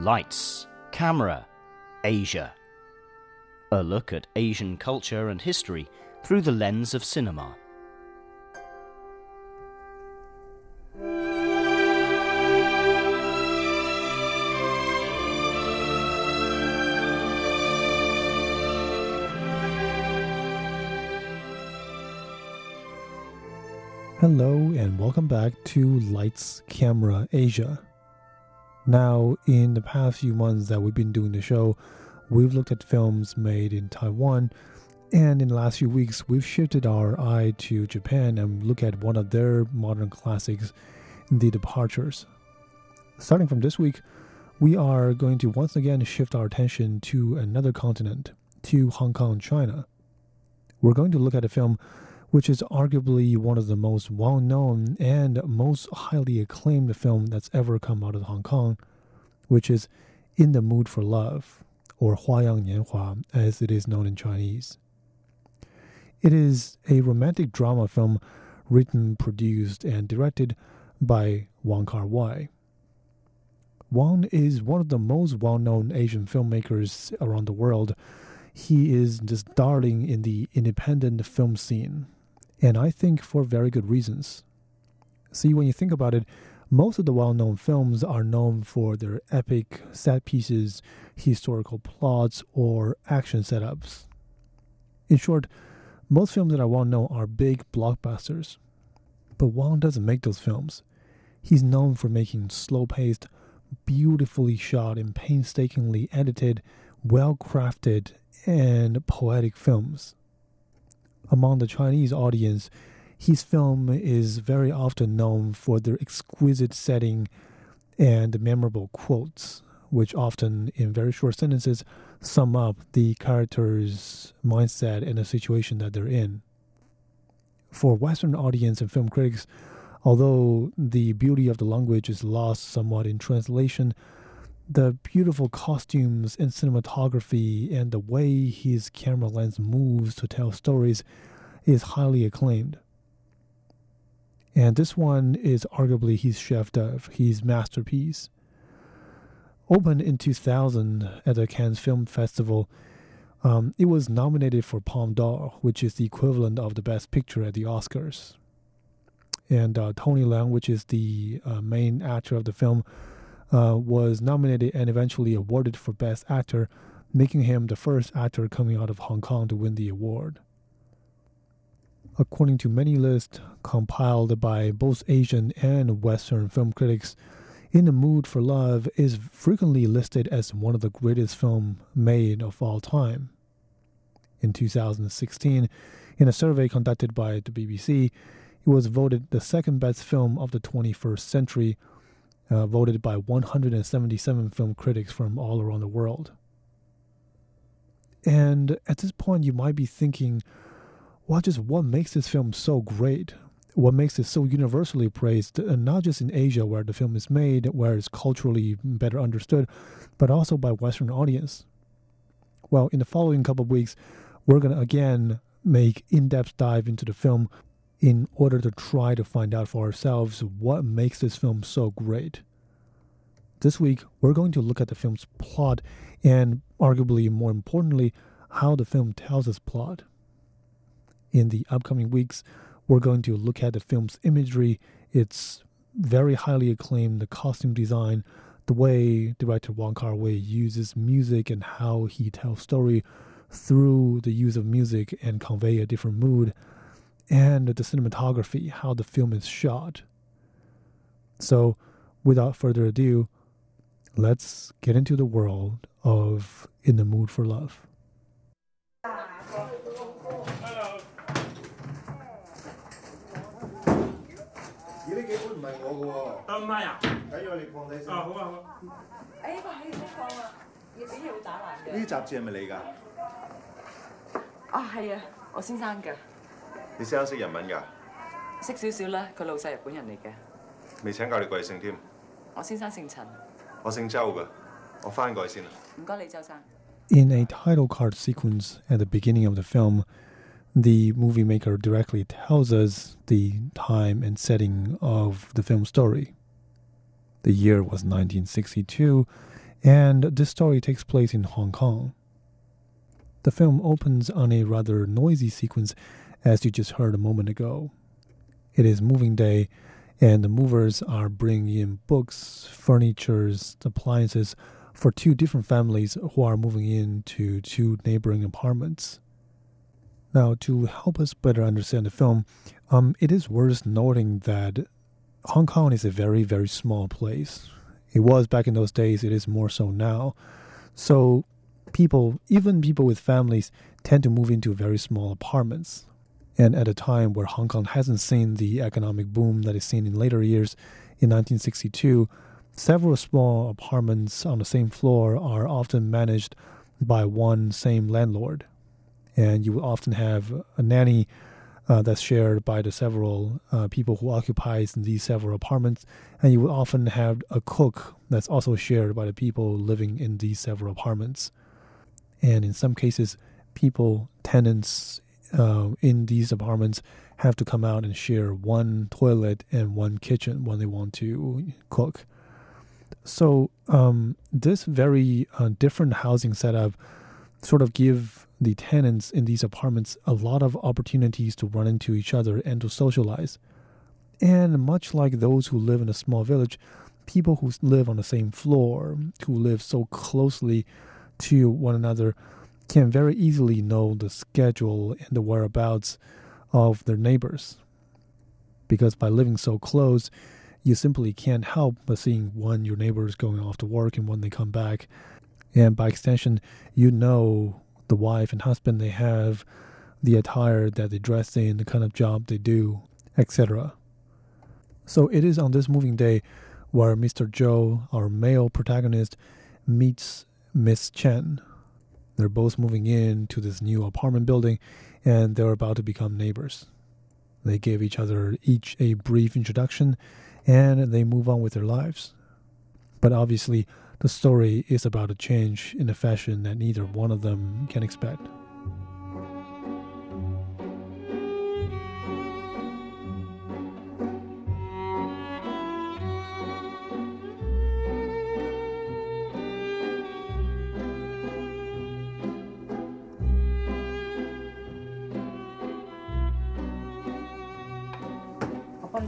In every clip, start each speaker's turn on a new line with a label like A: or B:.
A: Lights, Camera, Asia. A look at Asian culture and history through the lens of cinema.
B: Hello, and welcome back to Lights Camera Asia. Now, in the past few months that we've been doing the show, we've looked at films made in Taiwan, and in the last few weeks, we've shifted our eye to Japan and look at one of their modern classics, The Departures. Starting from this week, we are going to once again shift our attention to another continent, to Hong Kong, China. We're going to look at a film which is arguably one of the most well known and most highly acclaimed film that's ever come out of Hong Kong, which is In the Mood for Love, or Huayang Nianhua, as it is known in Chinese. It is a romantic drama film written, produced, and directed by Wong Kar Wai. Wong is one of the most well known Asian filmmakers around the world. He is just darling in the independent film scene and I think for very good reasons. See, when you think about it, most of the well known films are known for their epic set pieces, historical plots, or action setups. In short, most films that are well known are big blockbusters. But Wong doesn't make those films. He's known for making slow paced, beautifully shot, and painstakingly edited, well crafted, and poetic films among the Chinese audience, his film is very often known for their exquisite setting and memorable quotes, which often, in very short sentences, sum up the character's mindset and the situation that they're in. For Western audience and film critics, although the beauty of the language is lost somewhat in translation, the beautiful costumes and cinematography and the way his camera lens moves to tell stories is highly acclaimed. And this one is arguably his chef d'oeuvre, his masterpiece. Opened in 2000 at the Cannes Film Festival, um, it was nominated for Palme d'Or, which is the equivalent of the Best Picture at the Oscars. And uh, Tony Leung, which is the uh, main actor of the film, uh, was nominated and eventually awarded for Best Actor, making him the first actor coming out of Hong Kong to win the award. According to many lists compiled by both Asian and Western film critics, In the Mood for Love is frequently listed as one of the greatest films made of all time. In 2016, in a survey conducted by the BBC, it was voted the second best film of the 21st century uh, voted by 177 film critics from all around the world. And at this point, you might be thinking, well, just what makes this film so great? What makes it so universally praised, and not just in Asia where the film is made, where it's culturally better understood, but also by Western audience? Well, in the following couple of weeks, we're going to again make in-depth dive into the film in order to try to find out for ourselves what makes this film so great. This week, we're going to look at the film's plot and, arguably more importantly, how the film tells its plot. In the upcoming weeks, we're going to look at the film's imagery, its very highly acclaimed costume design, the way director Wong Kar Wai uses music and how he tells story through the use of music and convey a different mood and the cinematography, how the film is shot. So, without further ado, let's get into the world of In the Mood for Love.
C: This
B: In a title card sequence at the beginning of the film, the movie maker directly tells us the time and setting of the film story. The year was 1962, And this story takes place in Hong Kong. The film opens on a rather noisy sequence, as you just heard a moment ago. It is moving day, and the movers are bringing in books, furnitures, appliances for two different families who are moving into two neighboring apartments. Now, to help us better understand the film, um, it is worth noting that Hong Kong is a very, very small place. It was back in those days, it is more so now. So, people, even people with families, tend to move into very small apartments. And at a time where Hong Kong hasn't seen the economic boom that is seen in later years, in 1962, several small apartments on the same floor are often managed by one same landlord. And you will often have a nanny uh, that's shared by the several uh, people who occupies these several apartments, and you will often have a cook that's also shared by the people living in these several apartments. And in some cases, people, tenants uh, in these apartments have to come out and share one toilet and one kitchen when they want to cook. So um, this very uh, different housing setup sort of give the tenants in these apartments a lot of opportunities to run into each other and to socialize. And much like those who live in a small village, people who live on the same floor, who live so closely to one another, can very easily know the schedule and the whereabouts of their neighbors. Because by living so close, you simply can't help but seeing when your neighbor is going off to work and when they come back. And by extension, you know the wife and husband they have, the attire that they dress in, the kind of job they do, etc. So it is on this moving day where Mr. Zhou, our male protagonist, meets Miss Chen. They're both moving in to this new apartment building and they're about to become neighbors. They give each other each a brief introduction and they move on with their lives. But obviously, the story is about a change in a fashion that neither one of them can expect.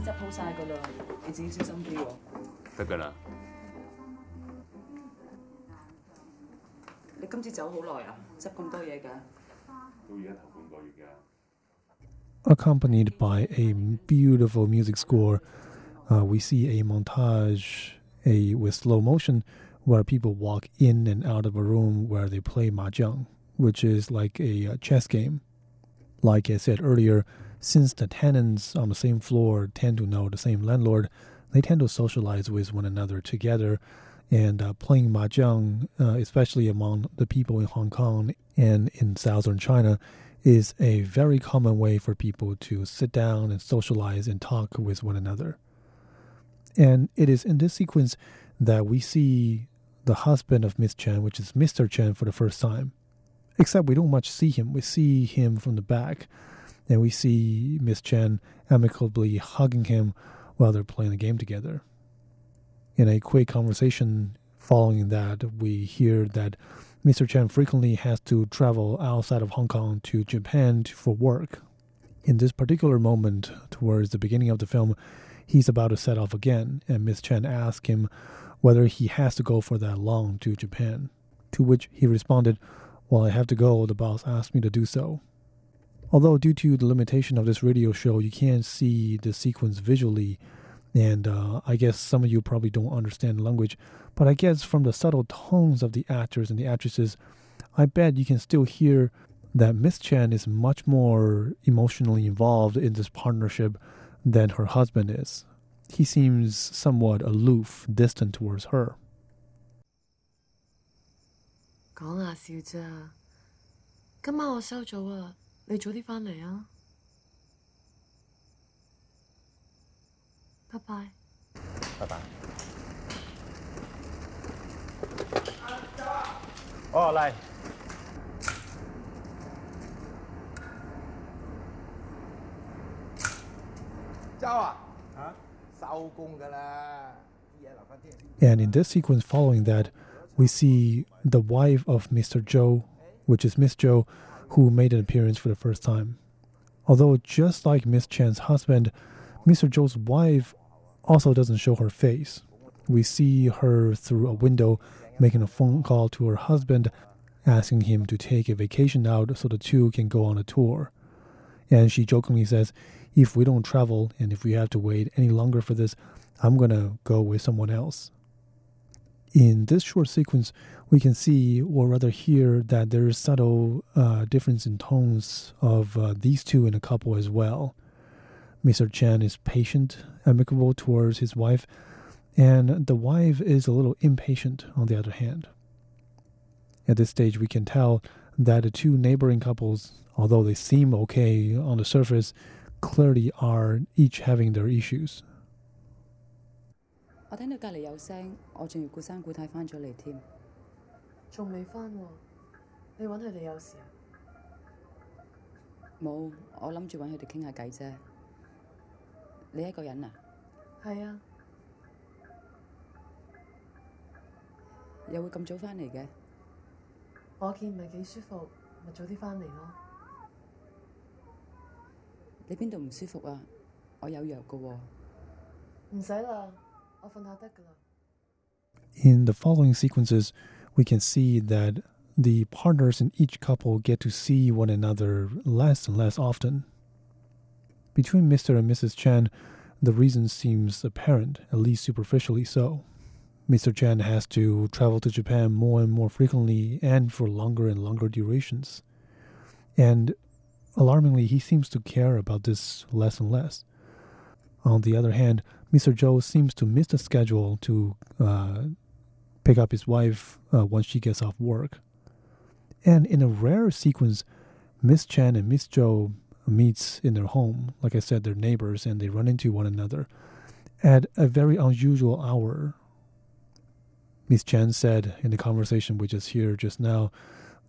C: 我帮你执好晒噶啦，你自己小心啲喎。
D: 得㗎啦。
C: 你今次走好耐啊？执咁多嘢㗎？
D: 到而家头半个月㗎。
B: Accompanied by a beautiful music score, uh, we see a montage a with slow motion where people walk in and out of a room where they play mahjong, which is like a uh, chess game. Like I said earlier, since the tenants on the same floor tend to know the same landlord, they tend to socialize with one another together. And uh, playing mahjong, uh, especially among the people in Hong Kong and in southern China, is a very common way for people to sit down and socialize and talk with one another. And it is in this sequence that we see the husband of Miss Chen, which is Mr. Chen, for the first time. Except we don't much see him. We see him from the back, and we see Miss Chen amicably hugging him while they're playing the game together. In a quick conversation following that, we hear that Mr. Chen frequently has to travel outside of Hong Kong to Japan for work. In this particular moment, towards the beginning of the film, he's about to set off again, and Miss Chen asks him whether he has to go for that long to Japan. To which he responded, Well, I have to go, the boss asked me to do so. Although, due to the limitation of this radio show, you can't see the sequence visually, and uh, I guess some of you probably don't understand the language, but I guess from the subtle tones of the actors and the actresses, I bet you can still hear that Miss Chen is much more emotionally involved in this partnership than her husband is. He seems somewhat aloof, distant towards her.
E: 讲下笑啫。今晚我收咗啊，
B: and in this sequence following that, we see the wife of Mr. Zhou, which is Miss Zhou, who made an appearance for the first time. Although, just like Miss Chen's husband, Mr. Zhou's wife also doesn't show her face. We see her through a window making a phone call to her husband, asking him to take a vacation out so the two can go on a tour. And she jokingly says, If we don't travel and if we have to wait any longer for this, I'm gonna go with someone else. In this short sequence, we can see, or rather hear, that there is subtle uh, difference in tones of uh, these two in a couple as well. Mr. Chen is patient, amicable towards his wife, and the wife is a little impatient on the other hand. At this stage, we can tell that the two neighboring couples, although they seem okay on the surface, clearly are each having their issues.
F: 我聽到隔離有聲，我仲要顧生顧太翻咗嚟添。
E: 仲未翻喎？你揾佢哋有事啊？
F: 冇，我諗住揾佢哋傾下偈啫。你一個人啊？
E: 係啊，
F: 又會咁早翻嚟嘅？
E: 我見唔係幾舒服，咪早啲翻嚟咯。
F: 你邊度唔舒服啊？我有藥㗎喎。
E: 唔使啦，我瞓下得㗎啦。
B: In the following sequences, we can see that the partners in each couple get to see one another less and less often. Between Mr. and Mrs. Chen, the reason seems apparent, at least superficially so. Mr. Chen has to travel to Japan more and more frequently and for longer and longer durations. And alarmingly, he seems to care about this less and less. On the other hand, Mr. Zhou seems to miss the schedule to uh, pick up his wife uh, once she gets off work. And in a rare sequence, Miss Chen and Miss Zhou meets in their home. Like I said, they're neighbors and they run into one another at a very unusual hour. Miss Chen said in the conversation we just hear just now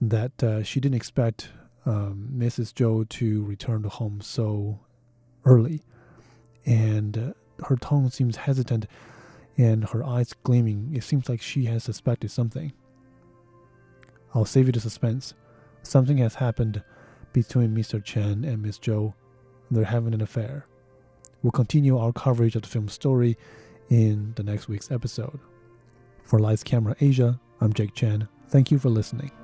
B: that uh, she didn't expect um, Mrs. Zhou to return to home so early, and uh, her tone seems hesitant and her eyes gleaming. It seems like she has suspected something. I'll save you the suspense. Something has happened between Mr. Chen and Miss Zhou. They're having an affair. We'll continue our coverage of the film's story in the next week's episode. For Lights Camera Asia, I'm Jake Chen. Thank you for listening.